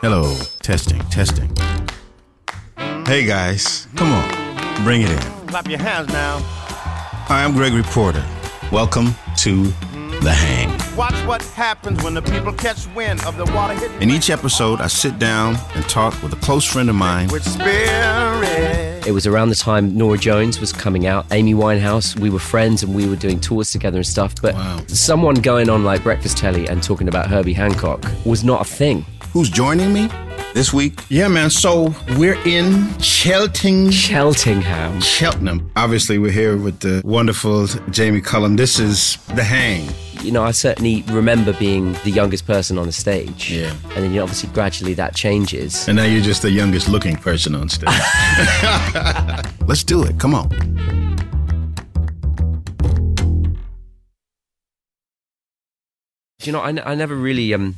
Hello, testing, testing. Hey guys, come on, bring it in. Clap your hands now. Hi, I'm Gregory Porter. Welcome to The Hang. Watch what happens when the people catch wind of the water hitting In each episode, I sit down and talk with a close friend of mine. with spirit. It was around the time Norah Jones was coming out, Amy Winehouse. We were friends and we were doing tours together and stuff. But Wow. someone going on like Breakfast Telly and talking about Herbie Hancock was not a thing. Who's joining me this week? Yeah, man. So we're in Chelting. Cheltenham. Cheltenham. Obviously, we're here with the wonderful Jamie Cullum. This is The Hang. You know, I certainly remember being the youngest person on the stage. Yeah. And then, you know, obviously, gradually that changes. And now you're just the youngest looking person on stage. Let's do it. Come on. You know, I, n- I never really, um,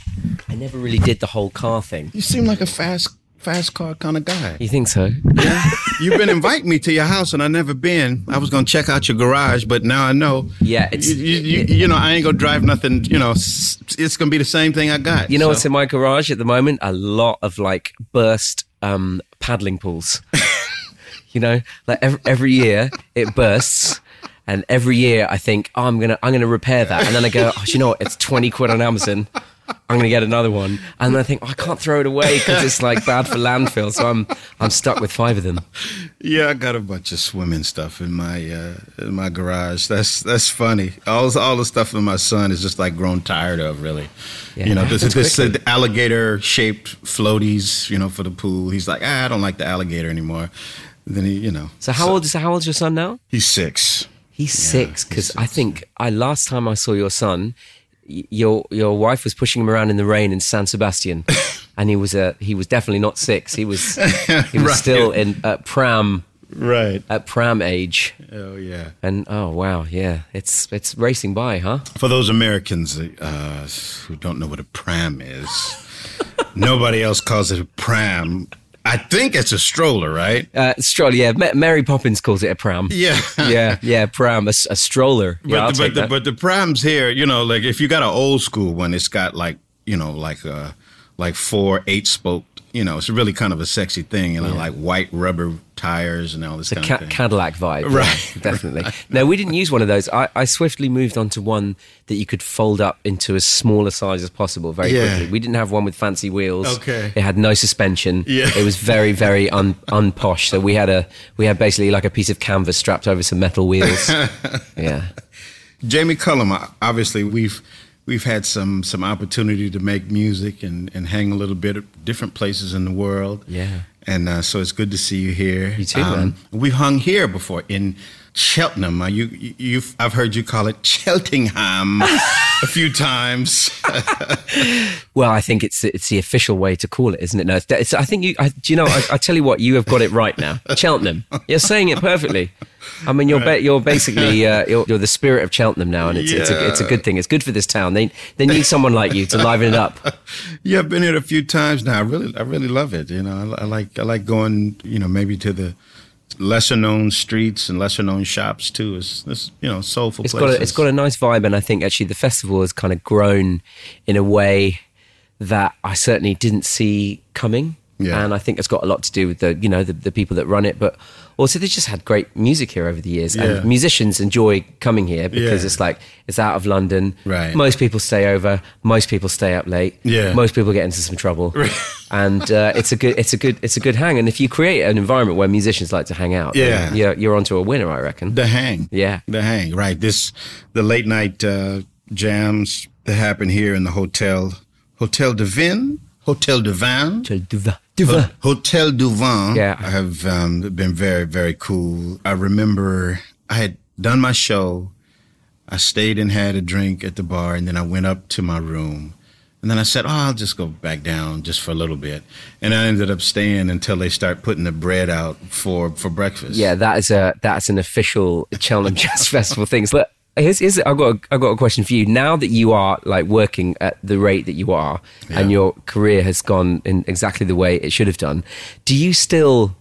I never really did the whole car thing. You seem like a fast, fast car kind of guy. You think so? Yeah. You've been inviting me to your house, and I never been. I was gonna check out your garage, but now I know. Yeah, it's- you, you, you, you know I ain't gonna drive nothing. You know, it's gonna be the same thing I got. You know so. what's in my garage at the moment? A lot of like burst um, paddling pools. you know, like every, every year it bursts, and every year I think, oh, I'm gonna I'm gonna repair that, and then I go, oh, you know what? It's twenty quid on Amazon. I'm gonna get another one, and then I think oh, I can't throw it away because it's like bad for landfill. So I'm I'm stuck with five of them. Yeah, I got a bunch of swimming stuff in my uh, in my garage. That's that's funny. All all the stuff that my son is just like grown tired of. Really, Yeah, you know, this this uh, alligator shaped floaties. You know, for the pool. He's like, ah, I don't like the alligator anymore. Then he, you know, So how old is how old's your son now? he's six. He's six because I think I last time I saw your son, your your wife was pushing him around in the rain in San Sebastian, and he was a he was definitely not six. He was he was Right. still in at pram Right. at pram age. Oh yeah. And oh wow, yeah, it's it's racing by, huh? For those Americans uh, who don't know what a pram is, nobody else calls it a pram. I think it's a stroller, right? Uh, stroller, yeah. Ma- Mary Poppins calls it a pram. Yeah. yeah, yeah, pram, a, a stroller. But, Yeah, the, but, the, but the prams here, you know, like if you got an old school one, it's got like, you know, like uh like four eight spoke, you know, it's really kind of a sexy thing, you know, like white rubber tires and all this a kind ca- of thing. Cadillac vibe, yeah, Right, definitely. No, we didn't use one of those. I, I swiftly moved on to one that you could fold up into as small a size as possible very Yeah. quickly. We didn't have one with fancy wheels. Okay. it had no suspension. Yeah. it was very, very un, unposh. So we had a we had basically like a piece of canvas strapped over some metal wheels. yeah, Jamie Cullum, obviously we've we've had some some opportunity to make music and and hang a little bit at different places in the world. Yeah. And uh, so it's good to see you here. Um, You too, man. We've hung here before in Cheltenham. You you've I've heard you call it Cheltenham a few times. Well, I think it's it's the official way to call it, isn't it? No, it's, it's, I think you. I, do you know? I, I tell you what, you have got it right now. Cheltenham, you're saying it perfectly. I mean, you're ba- you're basically uh, you're, you're the spirit of Cheltenham now, and it's it's, a, it's a good thing. It's good for this town. They they need someone like you to liven it up. yeah, I've been here a few times now. I really I really love it. You know, I, I like I like going. You know, maybe to the lesser known streets and lesser known shops too. It's, it's you know soulful It's places. got a, it's got a nice vibe, and I think actually the festival has kind of grown in a way that I certainly didn't see coming. Yeah. And I think it's got a lot to do with the you know the, the people that run it, but also they just had great music here over the years, Yeah. and musicians enjoy coming here because Yeah. it's like it's out of London. Right. Most people stay over. Most people stay up late. Yeah. Most people get into some trouble. and uh, it's a good it's a good it's a good hang. And if you create an environment where musicians like to hang out, Yeah. you're you're onto a winner, I reckon. The hang. Yeah. The hang. Right. This the late night uh, jams that happen here in the hotel Hotel de Vin. Hotel de Vin. Ho- Hotel du Vin Yeah. have um, been very, very cool. I remember I had done my show. I stayed and had a drink at the bar, and then I went up to my room. And then I said, oh, I'll just go back down just for a little bit. And I ended up staying until they start putting the bread out for, for breakfast. Yeah, that is a that's an official Cheltenham Jazz Festival thing. But here's, here's I've got a, I've got a question for you. Now that you are like working at the rate that you are, and your career has gone in exactly the way it should have done, do you still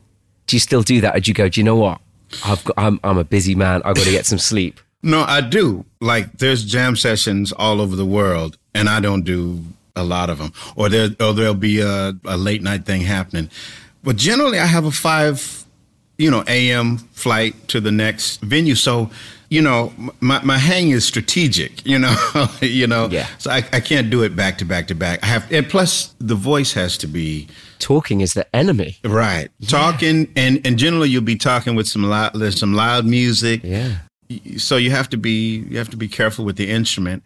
do you still do that? Or do you go? Do you know what? I've got, I'm I'm a busy man. I've got to get some sleep. No, I do. Like there's jam sessions all over the world, and I don't do a lot of them. Or there, or there'll be a, a late night thing happening. But generally, I have a five, you know, a.m. flight to the next venue. So, you know, my my hang is strategic. You know, you know. Yeah. So I, I can't do it back to back to back. I have, and plus the voice has to be Talking is the enemy. right. Talking, and and generally you'll be talking with some loud, there's some loud music Yeah. so you have to be you have to be careful with the instrument.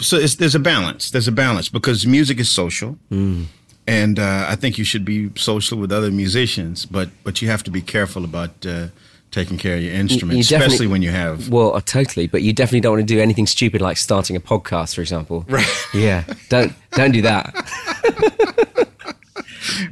So it's, there's a balance. There's a balance because music is social, mm. And uh, I think you should be social with other musicians. But but you have to be careful about uh, taking care of your instrument, you especially when you have. Well, uh, totally, but you definitely don't want to do anything stupid like starting a podcast, for example. Right. Yeah. Don't don't do that.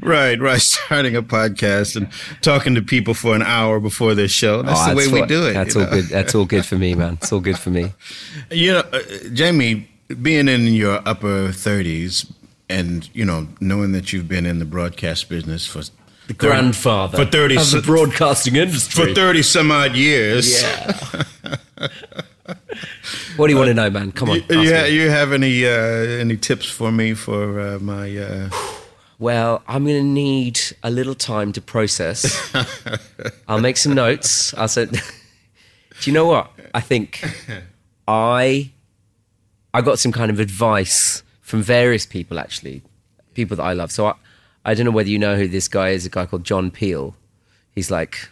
Right, right. Starting a podcast and talking to people for an hour before their show. That's Oh, the way we do it. That's all know? good. That's all good for me, man. It's all good for me. You know, uh, Jamie, being in your upper 30s and, you know, knowing that you've been in the broadcast business for the Grandfather for 30 of the broadcasting industry. for 30 some odd years. Yeah. what do you want to know, man? Come on. You, you, ha- you have any uh, any tips for me for uh, my uh, Well, I'm going to need a little time to process. I'll make some notes. I'll say, do you know what? I think I I got some kind of advice from various people, actually, people that I love. So I, I don't know whether you know who this guy is. A guy called John Peel. He's like,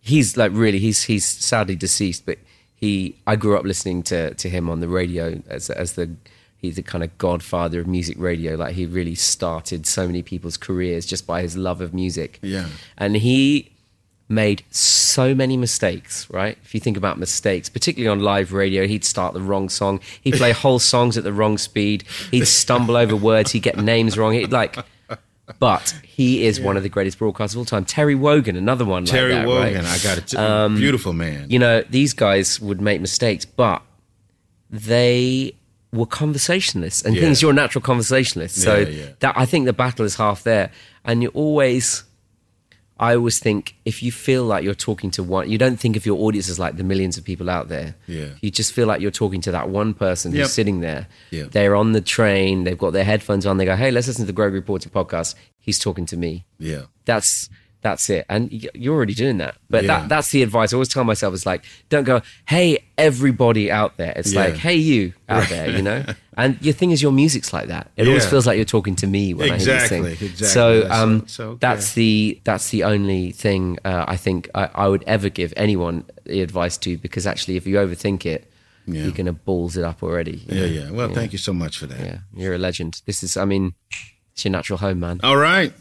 he's like really, he's he's sadly deceased, but he I grew up listening to to him on the radio as as the he's the kind of godfather of music radio. Like he really started so many people's careers just by his love of music. Yeah. and he made so many mistakes, right? If you think about mistakes, particularly on live radio, he'd start the wrong song. He'd play whole songs at the wrong speed. He'd stumble over words. He'd get names wrong. He'd like, but he is one of the greatest broadcasters of all time. Terry Wogan, another one like Terry that, Wogan? right? I got it. Um, beautiful man. You know, these guys would make mistakes, but they were conversationalists. And Yeah. things, you're a natural conversationalist. So Yeah, yeah. that I think the battle is half there. And you're always I always think if you feel like you're talking to one, you don't think of your audience as like the millions of people out there. Yeah. You just feel like you're talking to that one person who's Yep. sitting there. Yeah. They're on the train, they've got their headphones on, they go, hey, let's listen to the Gregory Porter podcast. He's talking to me. yeah. That's that's it. And you're already doing that. But Yeah. that, that's the advice I always tell myself is like, don't go, hey, everybody out there. It's Yeah. like, hey, you out there, you know? And your thing is your music's like that. It always feels like you're talking to me when I hear Exactly, you sing. exactly. So, That's um, so- so that's the that's the only thing uh, I think I, I would ever give anyone the advice to because actually, if you overthink it, Yeah. you're gonna balls it up already. Yeah, know? yeah. Well, thank you so much for that. yeah. You're a legend. This is, I mean, it's your natural home, man. All right.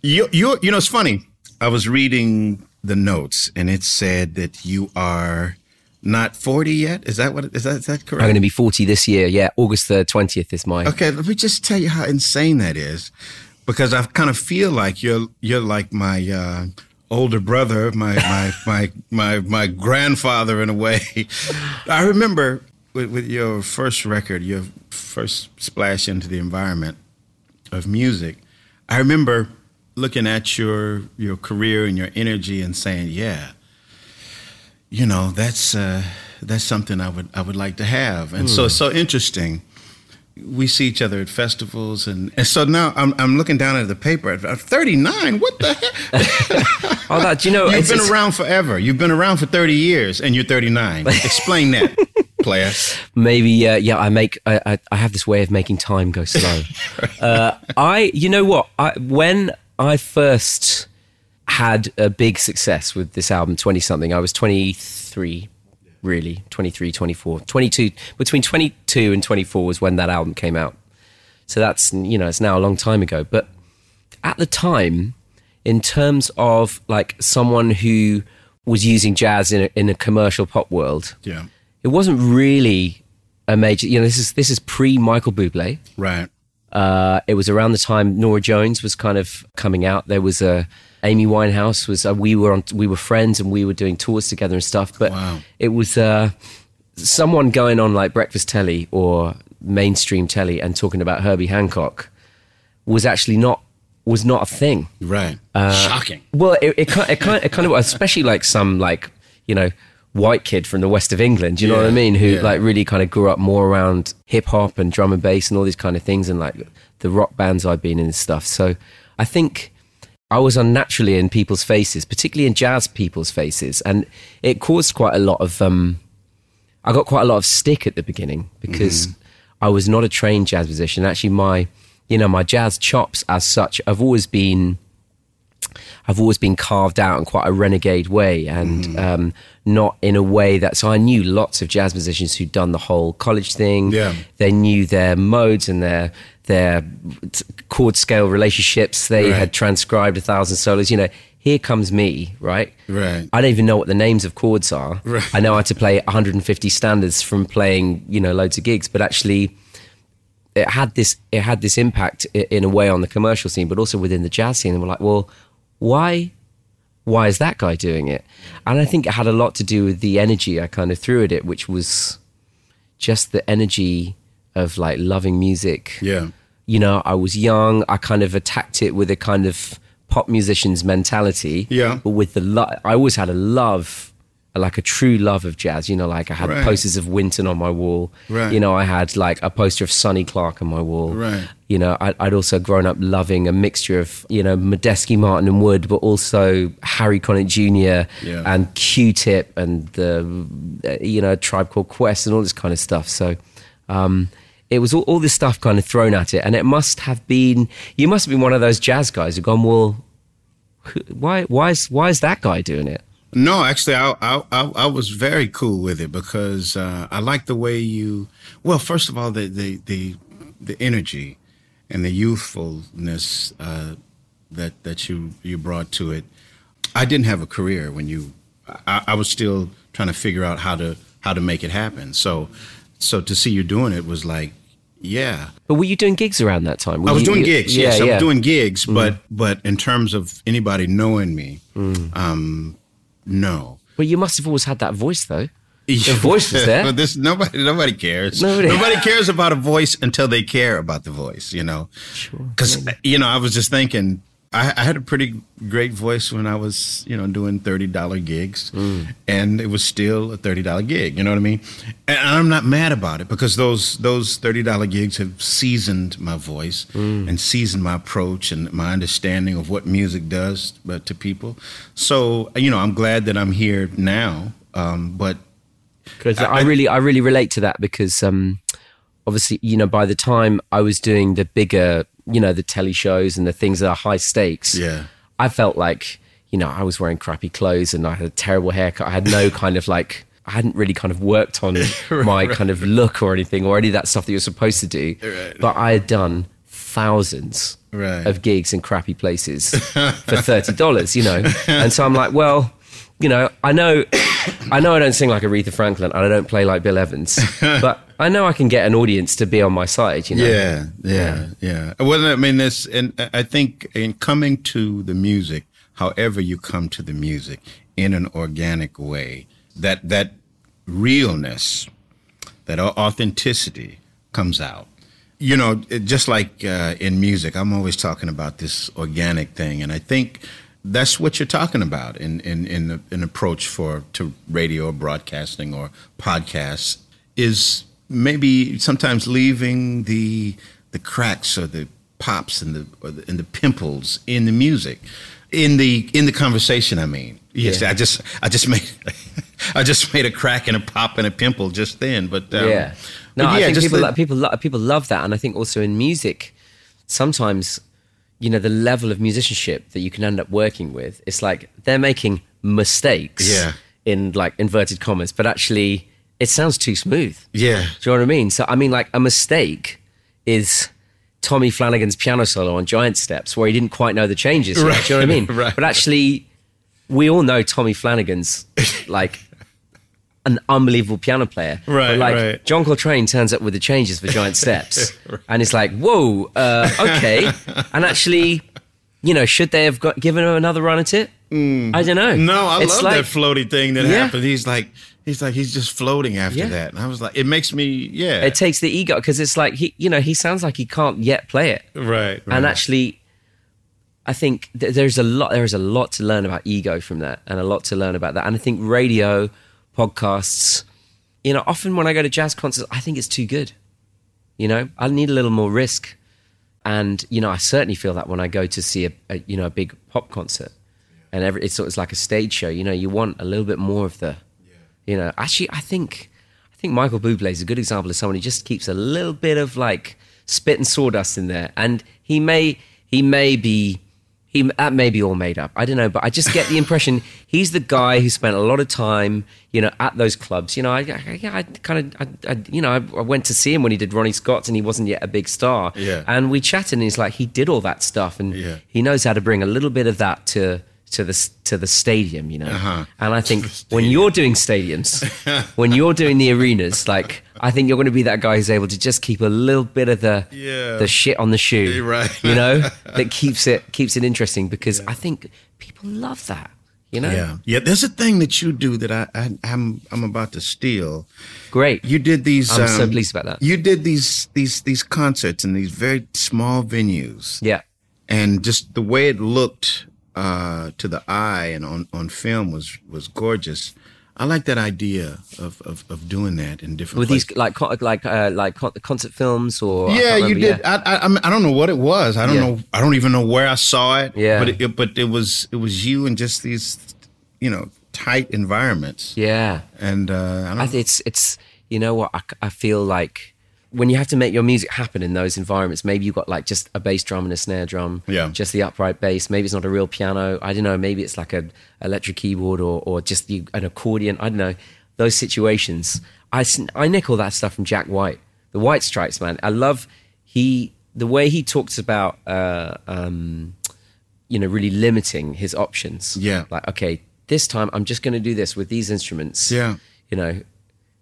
You, you, you know, it's funny. I was reading the notes, and it said that you are not forty yet. Is that what? Is that is that correct? I'm going to be 40 this year. Yeah, August the 20th is my. Okay, let me just tell you how insane that is, because I kind of feel like you're you're like my uh, older brother, my my my my my grandfather in a way. I remember with, with your first record, your first splash into the environment of music. I remember looking at your your career and your energy and saying, "Yeah, you know, that's uh, that's something I would I would like to have." And so it's so interesting. We see each other at festivals, and, and so now I'm I'm looking down at the paper at 39. What the heck? Oh, that, you know, You've it's, been around forever. You've been around for 30 years, and you're 39. Explain that, player. maybe, uh, yeah, I make, I, I, I have this way of making time go slow. uh, I, you know what? I, when I first had a big success with this album, 20 something, I was 23, really, 23, 24, 22, between 22 and 24 was when that album came out. So that's, you know, it's now a long time ago. But at the time, in terms of like someone who was using jazz in a, in a commercial pop world, Yeah. it wasn't really a major. You know, this is this is pre Michael Bublé. Right. Uh, it was around the time Norah Jones was kind of coming out. There was a Amy Winehouse was uh, we were on we were friends and we were doing tours together and stuff. But Wow. it was uh, someone going on like breakfast telly or mainstream telly and talking about Herbie Hancock was actually not was not a thing. Right. Uh, Shocking. Well, it, it, kind, it, kind, it kind of, especially like some like, you know, white kid from the west of England, you know what I mean? Who yeah. like really kind of grew up more around hip hop and drum and bass and all these kind of things and like the rock bands I've been in and stuff. So I think I was unnaturally in people's faces, particularly in jazz people's faces. And it caused quite a lot of, um, I got quite a lot of stick at the beginning because I was not a trained jazz musician. Actually, my, you know, my jazz chops as such, I've always been, I've always been carved out in quite a renegade way and um, not in a way that. So I knew lots of jazz musicians who'd done the whole college thing. Yeah. They knew their modes and their their chord scale relationships. They Right. had transcribed a thousand solos. You know, here comes me, right? Right. I don't even know what the names of chords are. Right. I know how to play 150 standards from playing, you know, loads of gigs, but actually it had this it had this impact in a way on the commercial scene, but also within the jazz scene. And we're like, well, why why is that guy doing it? And I think it had a lot to do with the energy I kind of threw at it, which was just the energy of like loving music. Yeah. You know, I was young. I kind of attacked it with a kind of pop musician's mentality. Yeah. But with the lo- I always had a love, like a true love of jazz. You know, like I had Right. posters of Winton on my wall. Right. You know, I had like a poster of Sonny Clark on my wall. Right. You know, I, I'd also grown up loving a mixture of, you know, Medeski, Martin and Wood, but also Harry Connick Jr. Yeah. and Q-Tip and the, you know, Tribe Called Quest and all this kind of stuff. So, um, it was all, all this stuff kind of thrown at it. And it must have been, you must have been one of those jazz guys who've gone, well, why, why is, why is that guy doing it? No, actually, I, I I I was very cool with it because uh, I like the way you. Well, first of all, the the the, the energy and the youthfulness uh, that that you you brought to it. I didn't have a career when you. I, I was still trying to figure out how to how to make it happen. So so to see you doing it was like, yeah. But were you doing gigs around that time? Were I was you- doing you- gigs. Yeah, yes, I yeah. was doing gigs, but but in terms of anybody knowing me, um, no. Well, you must have always had that voice, though. The voice was there. but this nobody nobody cares. Nobody- cares about a voice until they care about the voice. You know, Sure, Because you know, I was just thinking. I, I had a pretty great voice when I was, you know, doing thirty dollar gigs, Mm. and it was still a thirty dollar gig. You know what I mean? And I'm not mad about it because those those thirty dollar gigs have seasoned my voice Mm. and seasoned my approach and my understanding of what music does to people. So you know, I'm glad that I'm here now. Um, but Because I, really, I really relate to that because, um, obviously, you know, by the time I was doing the bigger, you know, the telly shows and the things that are high stakes, Yeah. I felt like, you know, I was wearing crappy clothes and I had a terrible haircut. I had no kind of like, I hadn't really kind of worked on my kind of look or anything or any of that stuff that you're supposed to do. But I had done thousands Right. of gigs in crappy places for thirty dollars, you know. And so I'm like, well, you know, I know, I know, I don't sing like Aretha Franklin and I don't play like Bill Evans, but I know I can get an audience to be on my side, you know. Yeah, yeah, yeah. Well, I mean, this, and I think in coming to the music, however you come to the music in an organic way, that that realness, that authenticity comes out. You know, just like uh, in music, I'm always talking about this organic thing, and I think that's what you're talking about in in in the- an approach for to radio or broadcasting or podcasts is maybe sometimes leaving the the cracks or the pops and the or the, and the pimples in the music in the in the conversation i mean yes Yeah. i just i just made i just made a crack and a pop and a pimple just then but um, yeah. No, but I think just people the- lo- people lo- people love that, and I think also in music, sometimes, you know, the level of musicianship that you can end up working with, it's like they're making mistakes, Yeah. in like inverted commas, but actually, it sounds too smooth. yeah Do you know what I mean? So I mean, like a mistake is Tommy Flanagan's piano solo on Giant Steps, where he didn't quite know the changes. Right. Do you know what I mean? Right. But actually, we all know Tommy Flanagan's like an unbelievable piano player. Right, But like right. John Coltrane turns up with the changes for Giant Steps, and it's like, whoa, uh, okay. and actually, you know, should they have got given him another run at it? I don't know. Mm. No, I It's love like- that floaty thing that Yeah. happened. He's like, he's like, he's just floating after Yeah. that, and I was like, it makes me, yeah, It takes the ego because it's like he, you know, he sounds like he can't yet play it. right, right. and actually i think th- there's a lot there is a lot to learn about ego from that and a lot to learn about that and i think radio podcasts you know often when i go to jazz concerts i think it's too good you know i need a little more risk and you know i certainly feel that when i go to see a, a you know a big pop concert and every it's sort of like a stage show you know you want a little bit more of the you know actually i think i think michael bublé is a good example of someone who just keeps a little bit of like spit and sawdust in there and he may he may be he that may be all made up i don't know but i just get the impression he's the guy who spent a lot of time you know at those clubs you know i, I, I kind of I, I, you know I, I went to see him when he did ronnie scott's and he wasn't yet a big star Yeah. and we chatted and he's like he did all that stuff and Yeah. he knows how to bring a little bit of that to to the to the stadium, you know. Uh-huh. And I think when you're doing stadiums, when you're doing the arenas, like I think you're going to be that guy who's able to just keep a little bit of the Yeah. the shit on the shoe, You're right. You know, that keeps it keeps it interesting because I think people love that. You know, yeah, yeah. There's a thing that you do that I, I I'm I'm about to steal. great. You did these. I'm so um, pleased about that. You did these these these concerts in these very small venues. yeah, and just the way it looked uh, to the eye and on, on film was was gorgeous. I like that idea of, of, of doing that in different with places. these like like uh, like concert films or yeah, you did. I, I I I don't know what it was. I don't Yeah. know. I don't even know where I saw it. Yeah. but it, it- but it was it was you and just these, you know, tight environments. yeah. And uh, I don't I it's it's you know what I, I feel like when you have to make your music happen in those environments, maybe you've got like just a bass drum and a snare drum, Yeah. just the upright bass. Maybe it's not a real piano. I don't know. Maybe it's like a electric keyboard or or just the, an accordion. I don't know. Those situations, I, I nick all that stuff from Jack White, the White Stripes man. I love he the way he talks about. Uh, um, you know, really limiting his options. Yeah. Like, okay, this time I'm just going to do this with these instruments. Yeah. You know,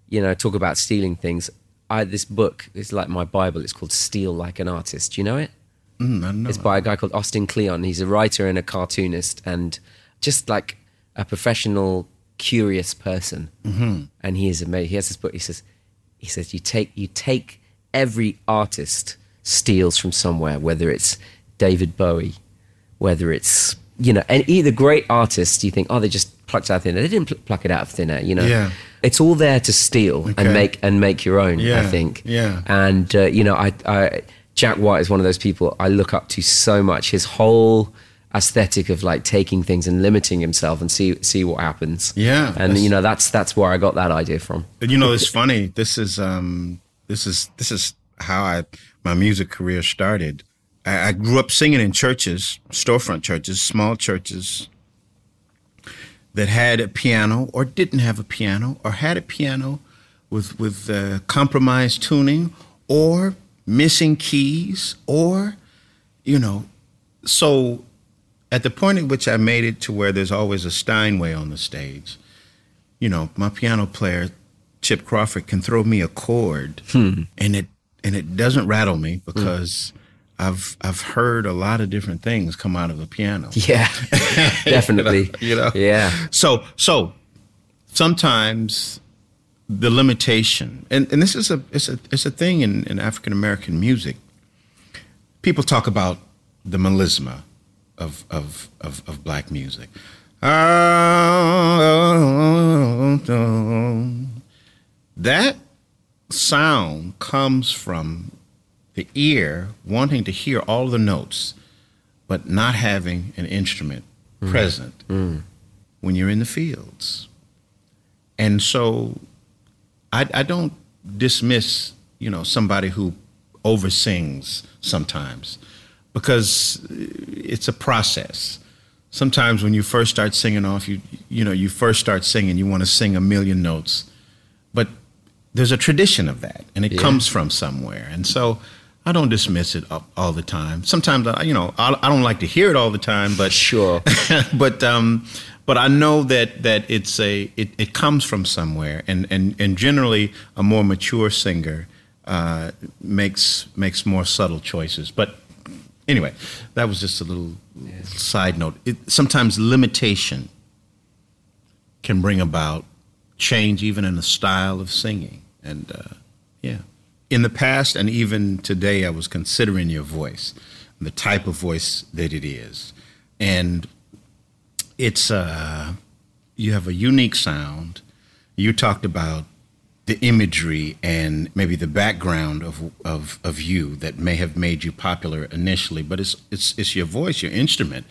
you know, talk about stealing things. I this book is like my Bible. It's called Steal Like an Artist. Do you know it? Mm, I know. It's by a guy called Austin Kleon. He's a writer and a cartoonist, and just like a professional, curious person. Mm-hmm. And he is amazing. He has this book. He says, he says you take you take every artist steals from somewhere, whether it's David Bowie, whether it's you know, and either great artists, you think, oh, they just plucked out of thin air. They didn't pl- pluck it out of thin air. You know, Yeah. It's all there to steal Okay. and make and make your own. Yeah. I think. yeah. And uh, you know, I, I Jack White is one of those people I look up to so much. His whole aesthetic of like taking things and limiting himself and see see what happens. Yeah, and you know that's that's where I got that idea from. And you know, it's funny. This is um, this is this is how I my music career started. I, I grew up singing in churches, storefront churches, small churches that had a piano or didn't have a piano or had a piano with with uh, compromised tuning or missing keys or you know. So at the point at which I made it to where there's always a Steinway on the stage you know, my piano player, Chip Crawford, can throw me a chord and it and it doesn't rattle me because I've I've heard a lot of different things come out of a piano. Yeah, definitely. You know? Yeah. So so sometimes the limitation and, and this is a it's a it's a thing in, in African American music. People talk about the melisma of of of, of black music. That sound comes from the ear wanting to hear all the notes, but not having an instrument mm. present mm. when you're in the fields. And so I, I don't dismiss, you know, somebody who oversins sometimes because it's a process. Sometimes when you first start singing off, you you know, you first start singing, you want to sing a million notes. But there's a tradition of that and it Yeah. comes from somewhere. And so I don't dismiss it all, the time. Sometimes I, you know, I, I don't like to hear it all the time, but Sure. but um, but I know that that it's a it, it comes from somewhere, and and and generally a more mature singer uh, makes makes more subtle choices. But anyway, that was just a little side note. It, sometimes limitation can bring about change, even in the style of singing, and uh, yeah. In the past and even today, I was considering your voice, the type of voice that it is, and it's uh, you have a unique sound. You talked about the imagery and maybe the background of, of, of you that may have made you popular initially, but it's, it's, it's your voice, your instrument.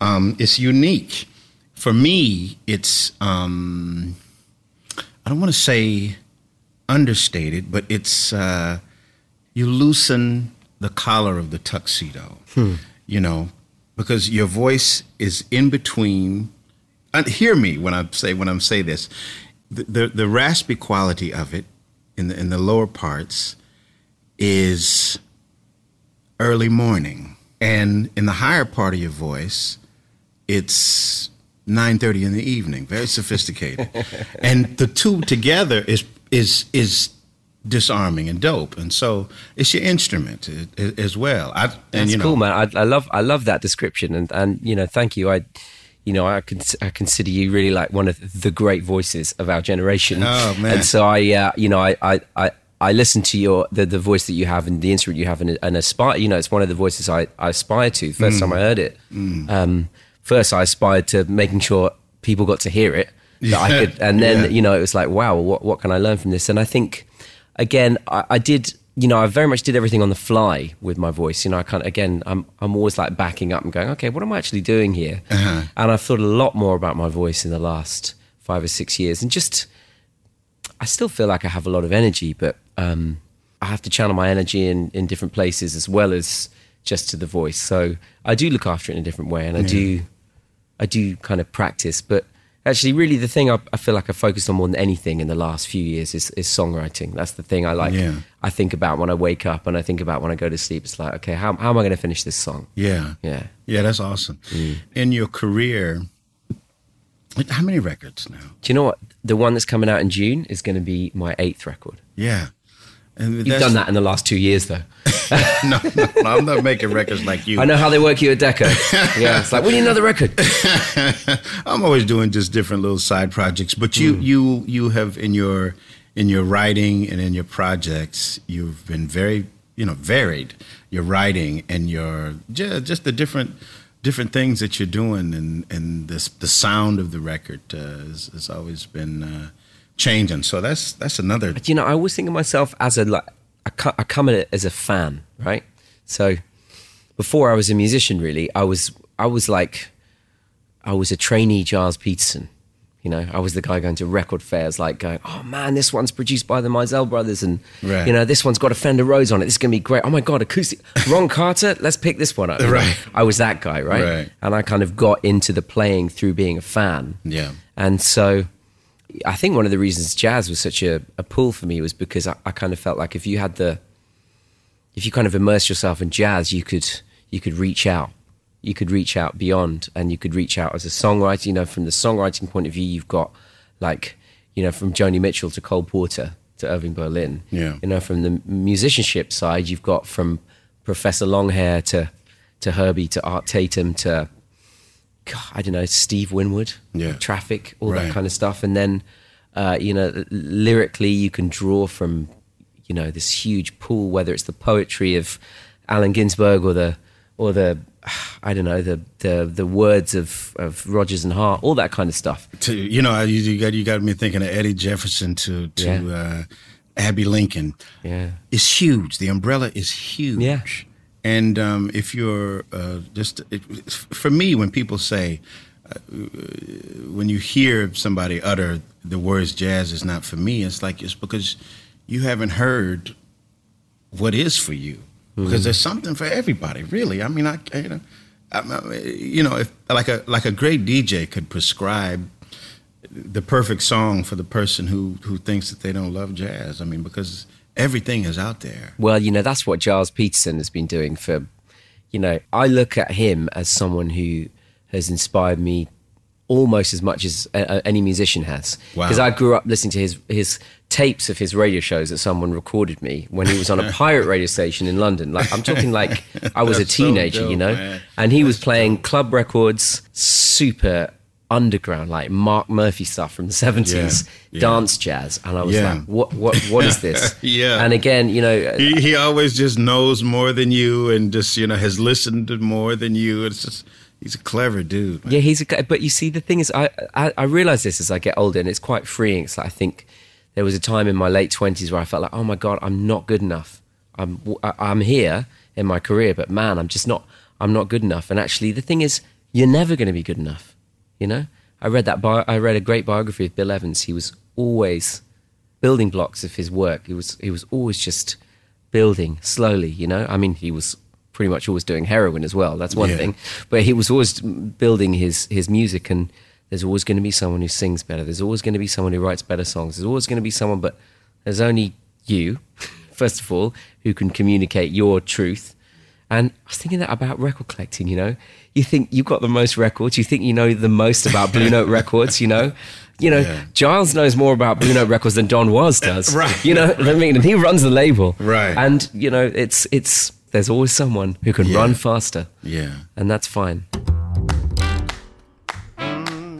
Um, it's unique. For me, it's, um, I don't want to say understated, but it's, uh, you loosen the collar of the tuxedo, you know, because your voice is in between. And hear me when I say when I'm say this, the, the the raspy quality of it in the in the lower parts is early morning, and in the higher part of your voice, it's nine thirty in the evening. Very sophisticated, and the two together is is is disarming and dope. And so it's your instrument as well. I, and That's you know, cool, man. I, I love I love that description, and and you know, thank you. I, you know, I cons- I consider you really like one of the great voices of our generation. Oh, man. And so I, uh, you know, I I. I I listen to your the, the voice that you have and the instrument you have and, and aspire. You know, it's one of the voices I, I aspire to. First Mm. time I heard it, um, first I aspired to making sure people got to hear it. That I Yeah, could, and then yeah. you know, it was like, wow, what what can I learn from this? And I think, again, I, I did. You know, I very much did everything on the fly with my voice. You know, I can't. Again, I'm I'm always like backing up and going, okay, what am I actually doing here? Uh-huh. And I've thought a lot more about my voice in the last five or six years, and just I still feel like I have a lot of energy, but um, I have to channel my energy in, in different places as well as just to the voice. So I do look after it in a different way, and I do I do kind of practice. But actually, really, the thing I, I feel like I focused on more than anything in the last few years is, is songwriting. That's the thing I like. Yeah. I think about when I wake up, and I think about when I go to sleep. It's like, okay, how, how am I going to finish this song? Yeah. Yeah. Yeah, that's awesome. Mm. In your career, how many records now? Do you know what? The one that's coming out in June is going to be my eighth record. Yeah. And You've done that in the last two years, though. No, no, no, I'm not making records like you. I know how they work you at Decca. yeah, it's like we need another record. I'm always doing just different little side projects, but you Mm. you you have in your in your writing and in your projects, you've been very you know varied. Your writing and your just, just the different different things that you're doing, and and this the sound of the record uh, has, has always been uh, changing. So that's that's another. you know, I always think of myself as a like I, co- I come at it as a fan, right? So before I was a musician, really, I was I was like I was a trainee Gilles Peterson. You know, I was the guy going to record fairs, like going, "Oh man, this one's produced by the Mizell brothers, and Right. you know, this one's got a Fender Rhodes on it. This is gonna be great. Oh my god, acoustic. Ron Carter, let's pick this one up. You know? Right. I was that guy, right? Right. And I kind of got into the playing through being a fan. Yeah. And so I think one of the reasons jazz was such a, a pull for me was because I, I kind of felt like if you had the, if you kind of immerse yourself in jazz, you could you could reach out, you could reach out beyond, and you could reach out as a songwriter. You know, from the songwriting point of view, you've got like, you know, from Joni Mitchell to Cole Porter to Irving Berlin. Yeah. You know, from the musicianship side, you've got from Professor Longhair to to Herbie to Art Tatum to God, I don't know, Steve Winwood, Yeah. Traffic, all Right. that kind of stuff. And then, uh, you know, lyrically, you can draw from, you know, this huge pool, whether it's the poetry of Allen Ginsberg or the, or the, I don't know, the the the words of of Rodgers and Hart, all that kind of stuff. to you know, you, you got you got me thinking of Eddie Jefferson to to Yeah. uh, Abbey Lincoln. Yeah. It's huge. The umbrella is huge. Yeah. And um, if you're uh, just it, for me, when people say uh, when you hear somebody utter the words "jazz is not for me," it's like it's because you haven't heard what is for you. Because there's something for everybody, really. I mean, I you know, I- you know, if like a like a great DJ could prescribe the perfect song for the person who who thinks that they don't love jazz. I mean, because everything is out there. Well, you know, that's what Gilles Peterson has been doing for, you know, I look at him as someone who has inspired me almost as much as uh, any musician has. Wow. Because I grew up listening to his his tapes of his radio shows that someone recorded me when he was on a pirate radio station in London. Like I'm talking like I was a That's so teenager, you know, man. and he was playing club records, super underground, like Mark Murphy stuff from the 70s, Yeah, yeah. dance jazz, and I was Yeah. like, what what what is this? Yeah. and again, you know, uh, He, he always just knows more than you and just, you know, has listened to more than you. It's just, he's a clever dude. man. Yeah, he's a. But you see, the thing is, I, I I realize this as I get older, and it's quite freeing. It's like I think there was a time in my late twenties where I felt like, oh my god, I'm not good enough. I'm I'm here in my career, but man, I'm just not. I'm not good enough. And actually, the thing is, you're never going to be good enough. You know, I read that. Bio, I read a great biography of Bill Evans. He was always building blocks of his work. He was he was always just building slowly. You know, I mean, he was pretty much always doing heroin as well. That's one Yeah. thing, but he was always building his his music. And there's always going to be someone who sings better. There's always going to be someone who writes better songs. There's always going to be someone, but there's only you, first of all, who can communicate your truth. And I was thinking that about record collecting, you know. You think you've got the most records, you think you know the most about Blue Note Records, you know. You know, Yeah. Gilles knows more about Blue Note Records than Don Was does. Right. You know what I mean? And he runs the label. Right. And, you know, it's it's there's always someone who can Yeah. run faster. Yeah. And that's fine.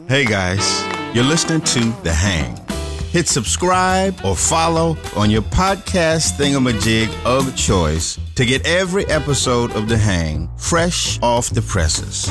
Hey guys, you're listening to The Hang. Hit subscribe or follow on your podcast thingamajig of choice to get every episode of The Hang fresh off the presses.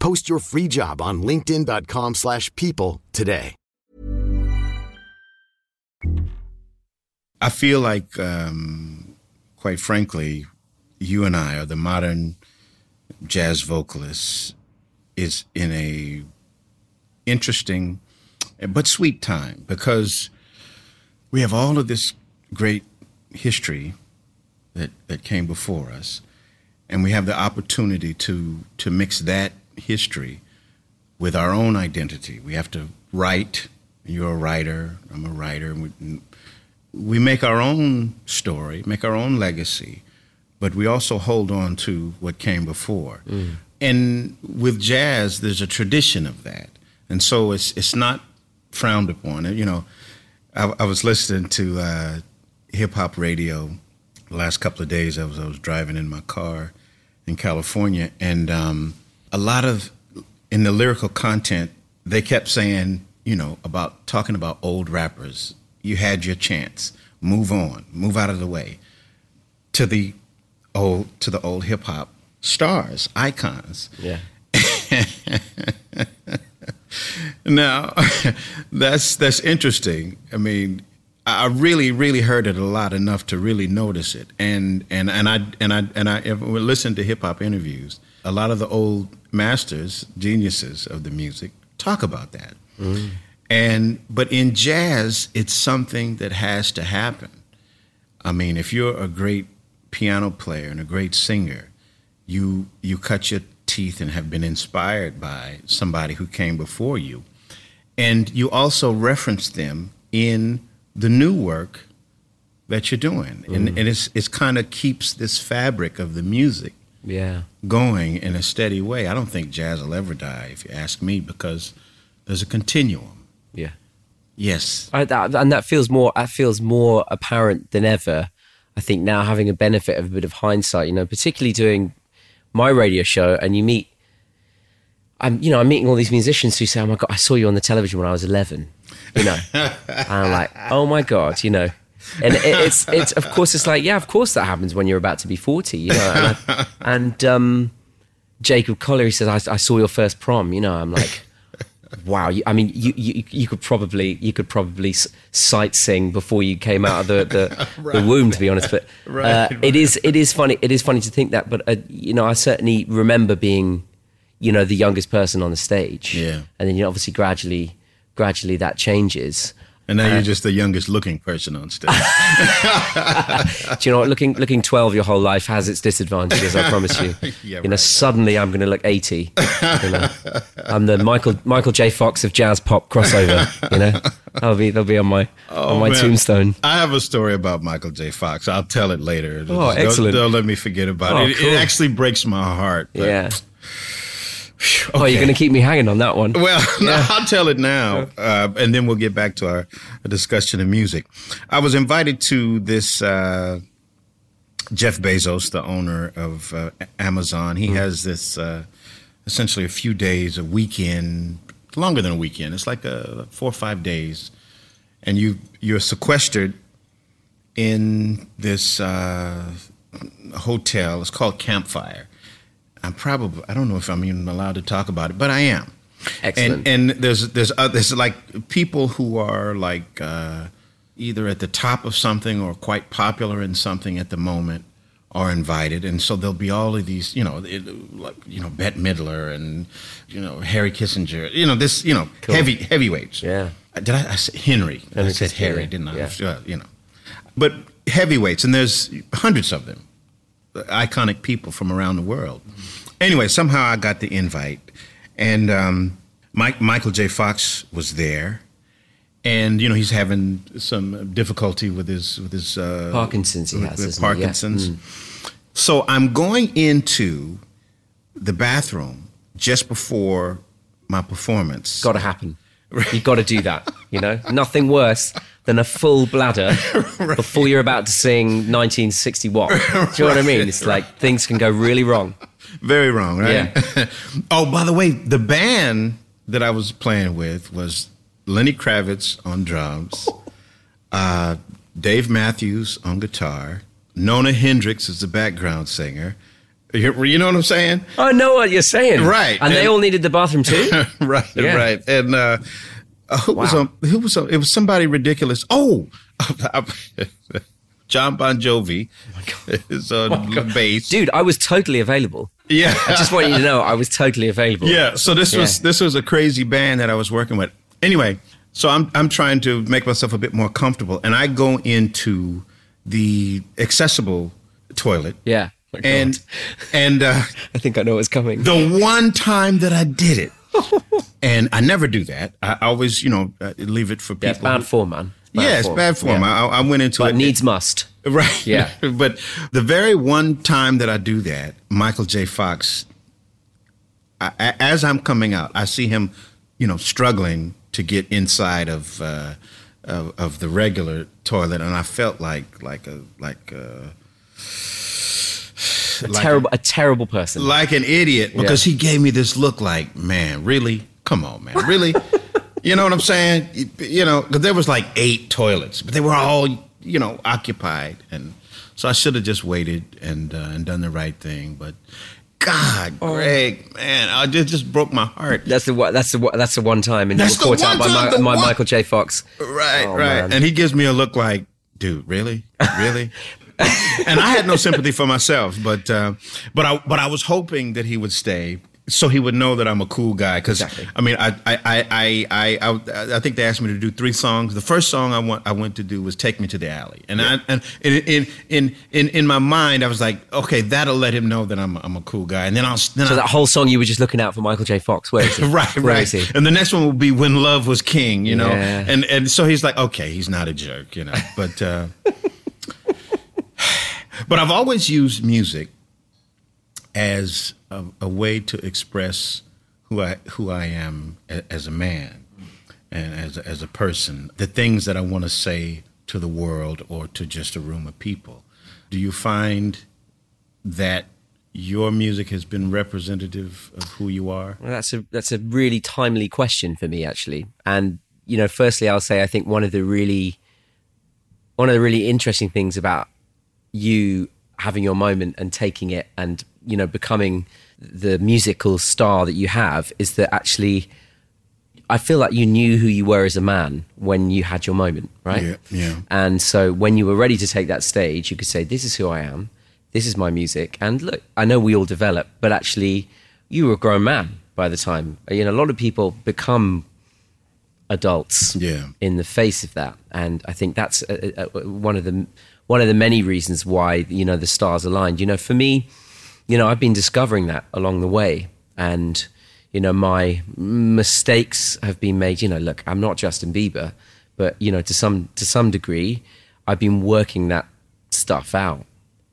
Post your free job on linkedin.com/people slash people today. I feel like, um, quite frankly, you and I are the modern jazz vocalists is in a interesting but sweet time because we have all of this great history that, that came before us, and we have the opportunity to to mix that history with our own identity. We have to write. You're a writer. I'm a writer. We, we make our own story, make our own legacy, but we also hold on to what came before. And with jazz, there's a tradition of that, and so it's it's not frowned upon. You know, I, I was listening to uh, hip hop radio the last couple of days. I was I was driving in my car in California, and um, a lot of in the lyrical content, they kept saying, you know, about talking about old rappers. You had your chance. Move on. Move out of the way. To the old to the old hip hop stars, icons. Yeah. Now, that's that's interesting. I mean, I I really, really heard it a lot enough to really notice it, and and and I and I and I if we listen to hip hop interviews. A lot of the old masters, geniuses of the music, talk about that. Mm-hmm. And but in jazz, it's something that has to happen. I mean, if you're a great piano player and a great singer, you you cut your teeth and have been inspired by somebody who came before you. And you also reference them in the new work that you're doing. And, mm-hmm. and it's, it's kind of keeps this fabric of the music Yeah. going in a steady way. I don't think jazz will ever die, if you ask me, because there's a continuum. Yeah. Yes. I, that, and that feels more that feels more apparent than ever. I think now having a benefit of a bit of hindsight, you know, particularly doing my radio show, and you meet, I'm you know I'm meeting all these musicians who say, "Oh my god, I saw you on the television when I was 11," you know, and I'm like, "Oh my god," you know. And it, it's it's of course it's like yeah of course that happens when you're about to be 40 you know and, I- and um, Jacob Collier he says I, I saw your first prom you know I'm like Wow, you, I mean, you, you you could probably you could probably sight sing before you came out of the the, the womb, to be honest. But uh, Right, it is it is funny it is funny to think that. But uh, you know, I certainly remember being, you know, the youngest person on the stage. Yeah. and then you know, obviously gradually gradually that changes. And now you're uh-huh. just the youngest looking person on stage. Do you know what? Looking looking twelve your whole life has its disadvantages. I promise you. Yeah, you know, suddenly I'm going to look eighty. You know? I'm the Michael Michael J. Fox of jazz pop crossover. You know, that'll be that'll be on my oh, on my Oh, man. tombstone. I have a story about Michael J. Fox. I'll tell it later. Oh, Don't- excellent. Don't, let me forget about Oh, it. It- cool. It actually breaks my heart. but- Yeah. Oh, you're going to keep me hanging on that one. Well, no, I'll tell it now, uh, and then we'll get back to our discussion of music. I was invited to this. Uh, Jeff Bezos, the owner of uh, Amazon, he has this uh, essentially a few days, a weekend, longer than a weekend. It's like a four or five days, and you you're sequestered in this uh, hotel. It's called Campfire. I'm probably I don't know if I'm even allowed to talk about it, but I am. Excellent. And and there's there's uh, there's like people who are like uh, either at the top of something or quite popular in something at the moment are invited, and so there'll be all of these, you know, it, like you know Bette Midler and you know Harry Kissinger, you know this, you know Cool. heavy heavyweights. Yeah. Did I, I say Henry? I said Kissinger, Harry, didn't I? Yeah. Uh, you know, but heavyweights, and there's hundreds of them iconic people from around the world. Anyway, somehow I got the invite, and um, Mike, Michael J. Fox was there, and you know he's having some difficulty with his with his uh, Parkinson's he with- has, with isn't he? Yeah. Mm. Parkinson's. So I'm going into the bathroom just before my performance. Got to happen. You've got to do that. You know, nothing worse than a full bladder before you're about to sing 1961. Do you know what I mean? It's like things can go really wrong. Very wrong, right? oh, by the way, the band that I was playing with was Lenny Kravitz on drums, uh, Dave Matthews on guitar, Nona Hendryx is the background singer. You, you know what I'm saying? I know what you're saying. Right. And they all needed the bathroom too? right, Yeah. right. And uh, uh, who was on? Who was on? It was somebody ridiculous. Oh, John Bon Jovi is on bass. Dude, I was totally available. yeah, I just want you to know I was totally available. Yeah, so this was this was a crazy band that I was working with. Anyway, so I'm I'm trying to make myself a bit more comfortable, and I go into the accessible toilet, Yeah. My God. and and uh, I think I know what's coming. the one time that I did it, and I never do that. I always, you know, uh, leave it for yeah, people. bad form, man. Bad yeah, it's bad form. Yeah. I, I went into But it. needs must. Right. Yeah. but the very one time that I do that, Michael J. Fox, I, a- as I'm coming out, I see him, you know, struggling to get inside of uh, of, of the regular toilet, and I felt like like a like a, A like terrible, a terrible person. like an idiot because he gave me this look like, man, really? Come on, man, really? you know what I'm saying? You, you know, because there was like eight toilets, but they were all, you know, occupied, and so I should have just waited and uh, and done the right thing. But God, Oh. Greg, man, I just just broke my heart. That's the one. That's the that's the one time, and That's you were caught out by my, my one- Michael J. Fox. Right, Oh, right. man. And he gives me a look like, dude, really, really. and I had no sympathy for myself, but uh, but I but I was hoping that he would stay so he would know that I'm a cool guy. Because Exactly. I mean, I I, I I I I I think they asked me to do three songs. The first song I want I went to do was "Take Me to the Alley," and I and in in in in in my mind I was like, okay, that'll let him know that I'm I'm a cool guy. And then I'll then So I'll, that whole song you were just looking out for Michael J. Fox. Where is he? right, Where right. is he? And the next one will be when love was king, you know. Yeah. And and so he's like, okay, he's not a jerk, you know. But uh, but I've always used music as a, a way to express who I who I am as a man and as a, as a person. The things that I want to say to the world or to just a room of people. Do you find that your music has been representative of who you are? Well, that's a that's a really timely question for me actually. And you know, firstly, I'll say I think one of the really one of the really interesting things about you having your moment and taking it and you know becoming the musical star that you have is that actually I feel like you knew who you were as a man when you had your moment, right? Yeah, yeah. And so when you were ready to take that stage, you could say, This is who I am. This is my music. And look, I know we all develop, but actually, you were a grown man by the time. You know, a lot of people become adults Yeah. in the face of that. And I think that's uh, uh, one of the one of the many reasons why you know the stars aligned. You know, for me, you know, I've been discovering that along the way, and you know, my mistakes have been made. You know, look, I'm not Justin Bieber, but you know, to some to some degree, I've been working that stuff out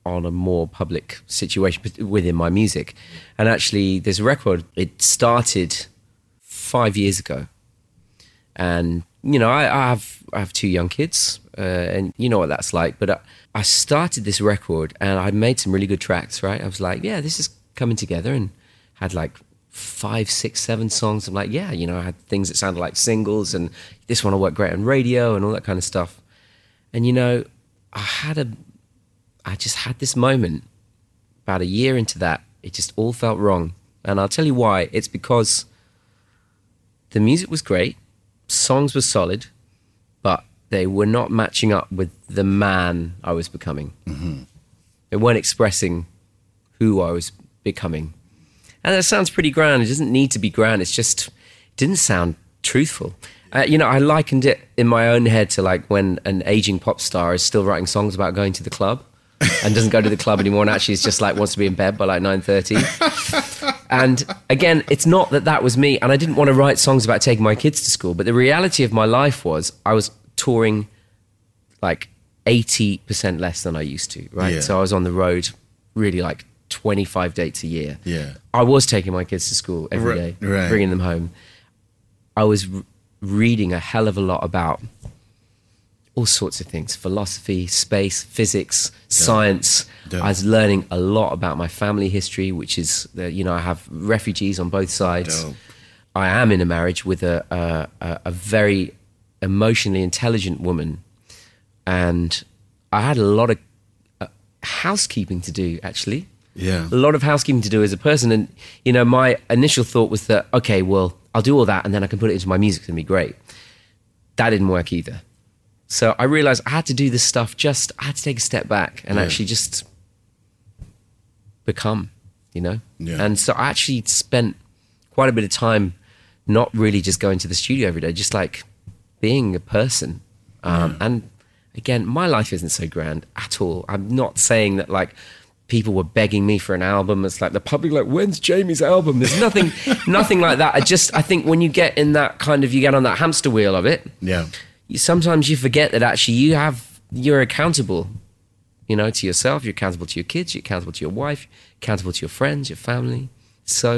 on a more public situation within my music. And actually, this record it started five years ago and you know I, I have I have two young kids, uh, and you know what that's like. But I, I started this record, and I made some really good tracks. Right, I was like, yeah, this is coming together, and had like five, six, seven songs. I'm like, yeah, you know, I had things that sounded like singles, and this one will work great on radio, and all that kind of stuff. And you know, I had a, I just had this moment about a year into that. It just all felt wrong, and I'll tell you why. It's because the music was great songs were solid, they were not matching up with the man I was becoming. They weren't expressing who I was becoming. And that sounds pretty grand. It doesn't need to be grand. It's just, it didn't sound truthful. Uh, you know, I likened it in my own head to like when an aging pop star is still writing songs about going to the club and doesn't go to the club anymore and actually is just like wants to be in bed by like 9.30 and again, it's not that that was me. And I didn't want to write songs about taking my kids to school. But the reality of my life was I was touring like 80% less than I used to, right? Yeah. So I was on the road really like 25 dates a year. Yeah. I was taking my kids to school every day, Right, bringing them home. I was r- reading a hell of a lot about all sorts of things philosophy, space, physics, science. Dope. I was learning a lot about my family history, which is, that you know, I have refugees on both sides. Dope. I am in a marriage with a, a, a very emotionally intelligent woman. And I had a lot of uh, housekeeping to do, actually Yeah. a lot of housekeeping to do as a person. And, you know, my initial thought was that, okay, well, I'll do all that and then I can put it into my music. It's to be great. That didn't work either. So I realized I had to do this stuff just, I had to take a step back and Yeah. actually just become, you know? Yeah. And so I actually spent quite a bit of time not really just going to the studio every day, just like being a person. Um, And again, my life isn't so grand at all. I'm not saying that like people were begging me for an album. It's like the public, like, when's Jamie's album? There's nothing, nothing like that. I just, I think when you get in that kind of, you get on that hamster wheel of it, Yeah. you, sometimes you forget that actually you have, you're accountable, you know, to yourself. You're accountable to your kids. You're accountable to your wife. Accountable to your friends, your family. So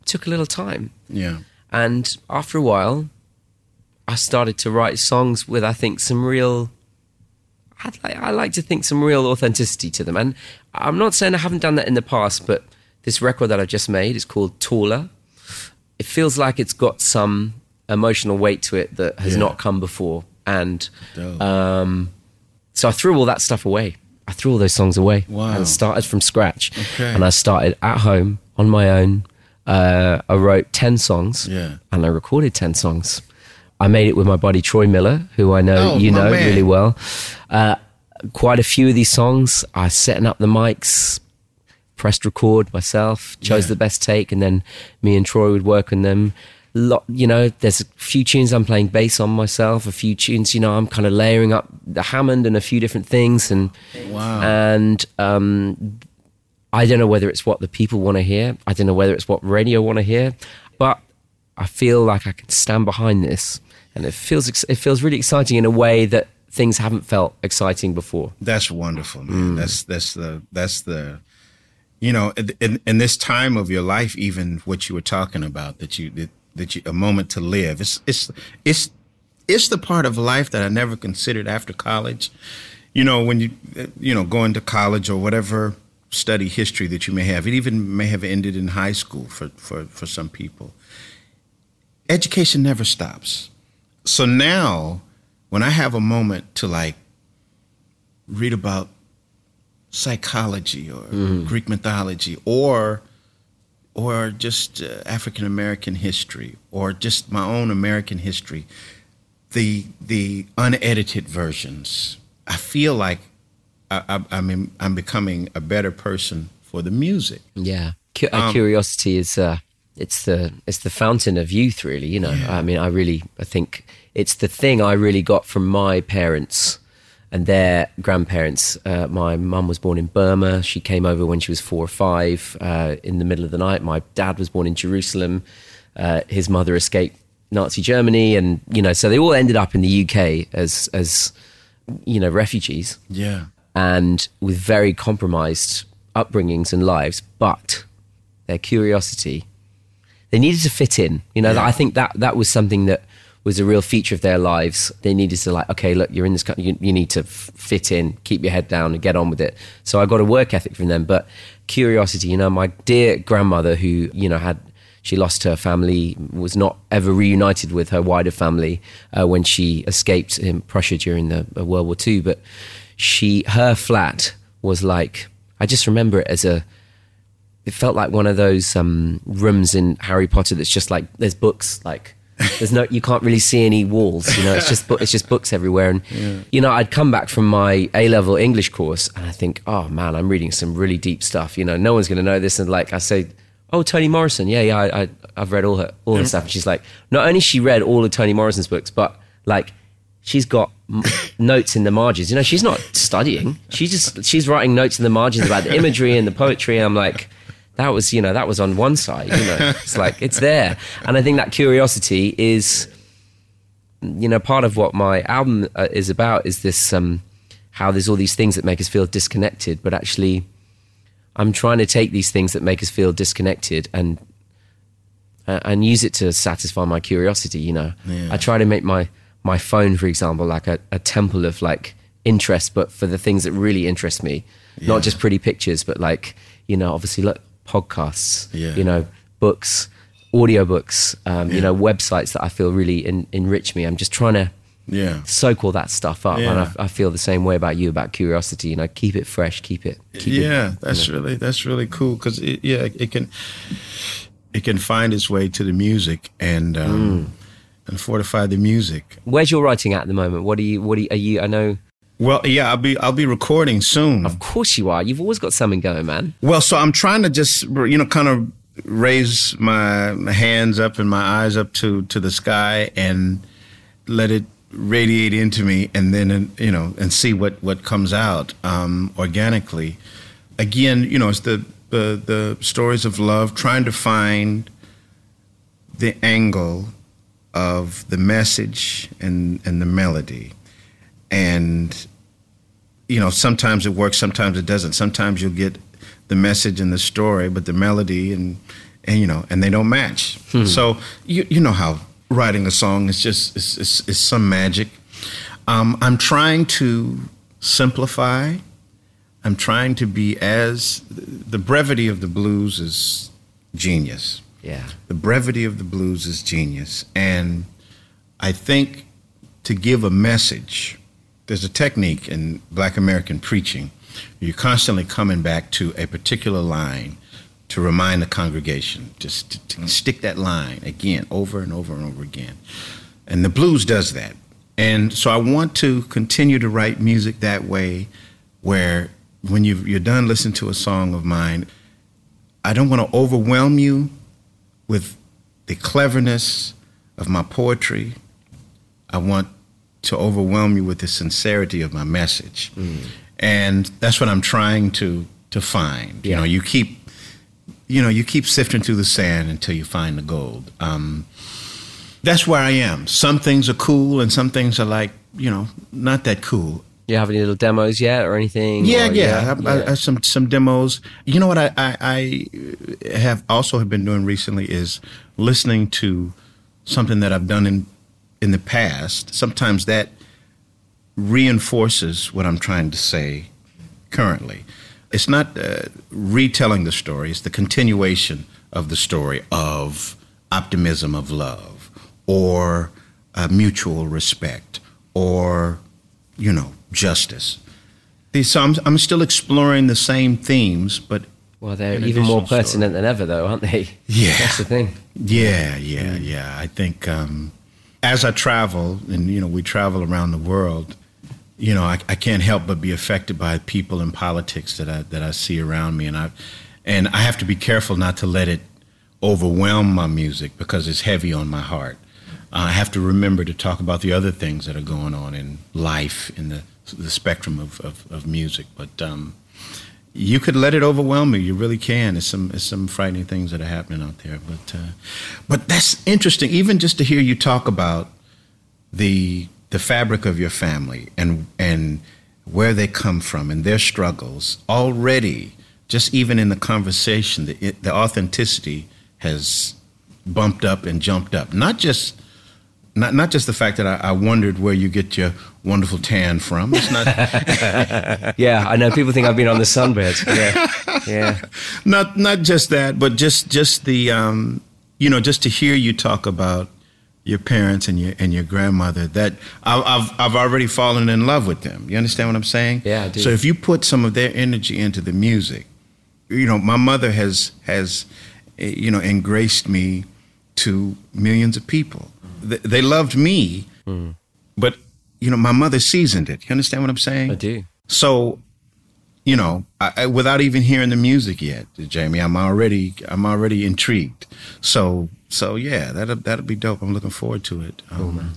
it took a little time. Yeah. And after a while, I started to write songs with, I think, some real. I'd like, I like to think some real authenticity to them. And I'm not saying I haven't done that in the past, but this record that I've just made is called Taller. It feels like it's got some emotional weight to it that has Yeah. not come before. And um, so I threw all that stuff away. I threw all those songs away Wow. and started from scratch. Okay. And I started at home on my own. Uh, I wrote 10 songs Yeah. and I recorded 10 songs. I made it with my buddy Troy Miller, who I know Oh, you know man. really well. Uh, quite a few of these songs, I setting up the mics, pressed record myself, chose Yeah. the best take, and then me and Troy would work on them. Lot, you know, there's a few tunes I'm playing bass on myself. A few tunes, you know, I'm kind of layering up the Hammond and a few different things, and Wow. and um, I don't know whether it's what the people want to hear. I don't know whether it's what radio want to hear, but I feel like I can stand behind this, and it feels it feels really exciting in a way that things haven't felt exciting before. That's wonderful, man. Mm. That's that's the that's the you know in, in in this time of your life, even what you were talking about that you that, that you a moment to live. It's it's it's it's the part of life that I never considered after college. You know, when you you know going to college or whatever study history that you may have, it even may have ended in high school for for for some people. Education never stops. So now, when I have a moment to like read about psychology or Greek mythology or or just uh, African American history or just my own American history, the the unedited versions. I feel like I, I, I'm in, I'm becoming a better person for the music. Yeah, Cu- uh, curiosity is uh, it's the it's the fountain of youth, really. You know, I mean, I really I think it's the thing I really got from my parents and their grandparents. Uh, my mum was born in Burma. She came over when she was four or five uh, in the middle of the night. My dad was born in Jerusalem. Uh, his mother escaped Nazi Germany, and you know, so they all ended up in the UK as as you know refugees Yeah. and with very compromised upbringings and lives, but their curiosity, they needed to fit in. You know, I think that that was something that was a real feature of their lives. They needed to like, okay, look, you're in this country, you, you need to f- fit in, keep your head down, and get on with it. So I got a work ethic from them, but curiosity. You know, my dear grandmother, who you know had she lost her family, was not ever reunited with her wider family uh, when she escaped in Prussia during the uh, World War II. But she, her flat was like, I just remember it as a, it felt like one of those um, rooms in Harry Potter that's just like, there's books, like, there's no, you can't really see any walls, you know, it's just, it's just books everywhere. And, you know, I'd come back from my A level English course and I think, oh man, I'm reading some really deep stuff, you know, no one's going to know this. And like, I say, oh, Toni Morrison. Yeah, yeah, I, I, I've read all her, all her stuff. And she's like, not only she read all of Toni Morrison's books, but like, she's got m- notes in the margins. You know, she's not studying. she's just she's writing notes in the margins about the imagery and the poetry. I'm like, that was you know that was on one side. You know, it's like it's there, and I think that curiosity is, you know, part of what my album uh, is about. Is this um, how there's all these things that make us feel disconnected, but actually, I'm trying to take these things that make us feel disconnected and uh, and use it to satisfy my curiosity. You know, I try to make my my phone, for example, like a, a temple of like interest, but for the things that really interest me, not just pretty pictures, but like you know, obviously, look, podcasts, Yeah. you know, books, audiobooks, um, you know, websites that I feel really en- enrich me. I'm just trying to Yeah. soak all that stuff up, and I, I feel the same way about you about curiosity. You know, keep it fresh, keep it, keep it yeah, that's really that's really cool because it, yeah, it can it can find its way to the music and um, and fortify the music. Where's your writing at the moment? What are you? What are you? Are you I know. Well, yeah, I'll be I'll be recording soon. Of course you are. You've always got something going, man. Well, so I'm trying to just you know kind of raise my hands up and my eyes up to to the sky and let it radiate into me, and then you know and see what what comes out um, organically. Again, you know, it's the the the stories of love, trying to find the angle of the message and and the melody, and you know, sometimes it works, sometimes it doesn't. Sometimes you'll get the message and the story, but the melody and and you know, and they don't match. So you you know how writing a song is just is is, is some magic. Um, I'm trying to simplify. I'm trying to be as the brevity of the blues is genius. Yeah. The brevity of the blues is genius. And I think to give a message, there's a technique in black American preaching. You're constantly coming back to a particular line to remind the congregation, just to, to mm. stick that line again, over and over and over again. And the blues does that. And so I want to continue to write music that way, where when you've, you're done listening to a song of mine, I don't want to overwhelm you with the cleverness of my poetry. I want to overwhelm you with the sincerity of my message. And that's what I'm trying to to find. You know, you keep you know, you keep sifting through the sand until you find the gold. Um, that's where I am. Some things are cool and some things are like, you know, not that cool. You have any little demos yet or anything? Yeah, Or- yeah. I, I, I, some some demos. You know what I, I, I have also have been doing recently is listening to something that I've done in in the past. Sometimes that reinforces what I'm trying to say currently. It's not uh, retelling the story; it's the continuation of the story of optimism, of love, or uh, mutual respect, or you know, justice. These, so I'm, I'm still exploring the same themes, but Well, they're An even more additional story. pertinent than ever, though, aren't they? Yeah. That's the thing. yeah, yeah, yeah. I think um, as I travel, and you know, we travel around the world. You know, I, I can't help but be affected by people and politics that I that I see around me, and I and I have to be careful not to let it overwhelm my music because it's heavy on my heart. Uh, I have to remember to talk about the other things that are going on in life in the the spectrum of of, of music, but. Um, you could let it overwhelm you. You really can. It's some it's some frightening things that are happening out there. But uh, but that's interesting. Even just to hear you talk about the the fabric of your family and and where they come from and their struggles already. Just even in the conversation, the the authenticity has bumped up and jumped up. Not just not not just the fact that I, I wondered where you get your wonderful tan from. It's not. Yeah, I know. People think I've been on the sunbed. Yeah, yeah. not not just that, but just just the um, you know just to hear you talk about your parents and your and your grandmother. That I, I've I've already fallen in love with them. You understand what I'm saying? Yeah, I do. So if you put some of their energy into the music, you know, my mother has has eh, you know engraced me to millions of people. They, they loved me, but you know, my mother seasoned it. You understand what I'm saying? I do. So, you know, I, I, without even hearing the music yet, Jamie, I'm already I'm already intrigued. So so yeah, that'll that'll be dope. I'm looking forward to it. Um,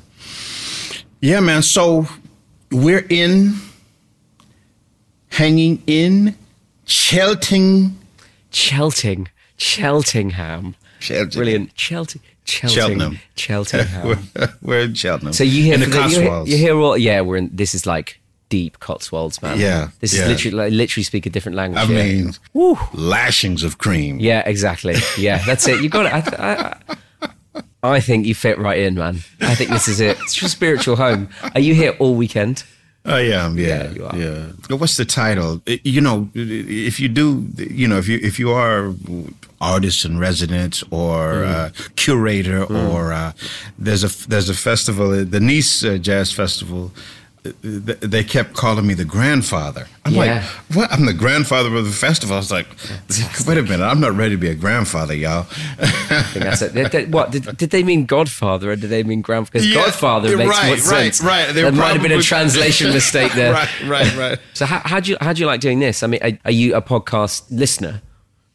Yeah, man. So we're in hanging in Chelting. Chelting, Cheltingham. Cheltenham. Brilliant. Chelting, Cheltenham. Cheltenham. we're, we're in Cheltenham. So you hear in the the- you hear- Cotswolds. You hear all? Yeah, we're in. This is like deep Cotswolds, man. Yeah, This is yeah. literally like, literally speak a different language. I mean, lashings of cream. Yeah, exactly. Yeah, that's it. You got it. I, th- I, I, I think you fit right in, man. I think this is it. It's your spiritual home. Are you here all weekend? I am, yeah, Yeah, you are. yeah. What's the title? You know, if you do, you know, if you if you are artist in residence or uh, curator or uh, there's a there's a festival, uh, the Nice uh, Jazz Festival. Th- They kept calling me the grandfather. I'm Yeah. like, what? I'm the grandfather of the festival. I was like, wait a minute, I'm not ready to be a grandfather, y'all. I think that's it. Did, did- what did, did they mean Godfather or did they mean grandfather? Because Yeah, Godfather makes right, more right, sense. right. They There might have been a translation mistake there. right, right, right. So how, how do you how do you like doing this? I mean, are, are you a podcast listener,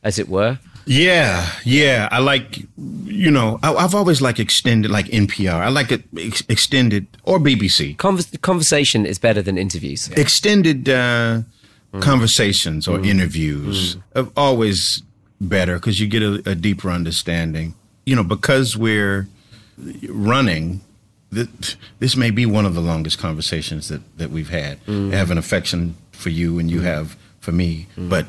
as it were? Yeah, yeah. I like, you know, I, I've always liked extended, like NPR. I like it ex- extended or BBC. Convers- conversation is better than interviews. Extended uh, conversations or mm. interviews mm. are always better because you get a, a deeper understanding. You know, because we're running, th- this may be one of the longest conversations that, that we've had. Mm. I have an affection for you and you have for me. But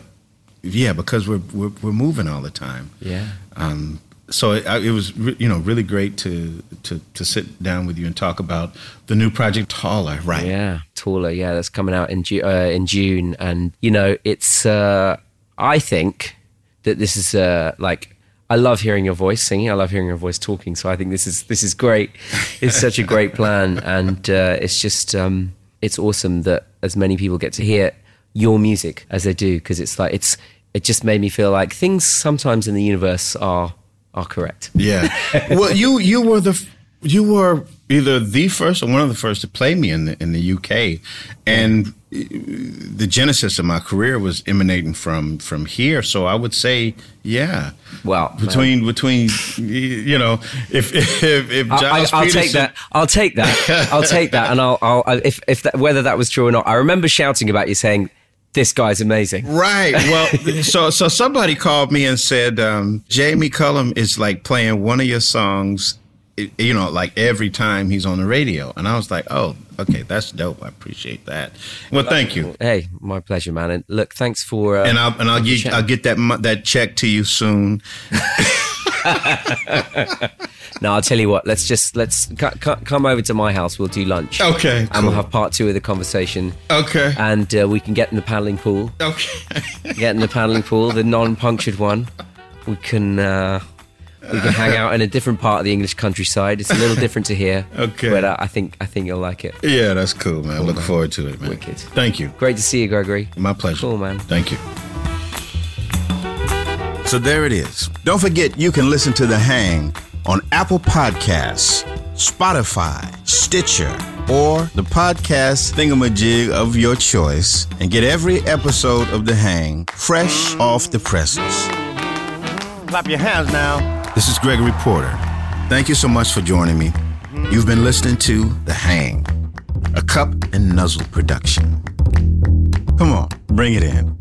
yeah, because we're, we're, we're moving all the time. Yeah. Um, so it, it was, you know, really great to, to to sit down with you and talk about the new project, Taller, right? Yeah, taller. Yeah, that's coming out in Ju- uh, in June, and you know, it's. Uh, I think that this is uh, like. I love hearing your voice singing. I love hearing your voice talking. So I think this is this is great. It's such a great plan, and uh, it's just um, it's awesome that as many people get to hear your music as they do because it's like it's it just made me feel like things sometimes in the universe are are correct. Yeah. well, you you were the you were either the first or one of the first to play me in the in the UK, and uh, the genesis of my career was emanating from from here. So I would say, yeah. Well, between man. between you know, if if if Gilles I, will take that. I'll take that. I'll take that, and I'll I'll if if that, whether that was true or not. I remember shouting about you saying this guy's amazing. Right. Well, so so somebody called me and said um, Jamie Cullum is like playing one of your songs you know, like every time he's on the radio. And I was like, oh, okay, that's dope. I appreciate that. Well, thank you. Hey, my pleasure, man. And look, thanks for. Uh, and I'll and I'll get I'll get that that check to you soon. no, I'll tell you what. Let's just let's c- c- come over to my house. We'll do lunch. Okay, and we'll have part two of the conversation. Okay, and uh, we can get in the paddling pool. Okay, get in the paddling pool, the non-punctured one. We can. Uh, we can hang out in a different part of the English countryside. It's a little different to here. Okay. But uh, I think I think you'll like it. Yeah, that's cool, man. Cool, Look man. forward to it, man. Wicked. Thank you. Great to see you, Gregory. My pleasure. Cool, man. Thank you. So there it is. Don't forget you can listen to The Hang on Apple Podcasts, Spotify, Stitcher, or the podcast thingamajig of your choice and get every episode of The Hang fresh off the presses. Clap your hands now. This is Gregory Porter. Thank you so much for joining me. You've been listening to The Hang, a cup and nuzzle production. Come on, bring it in.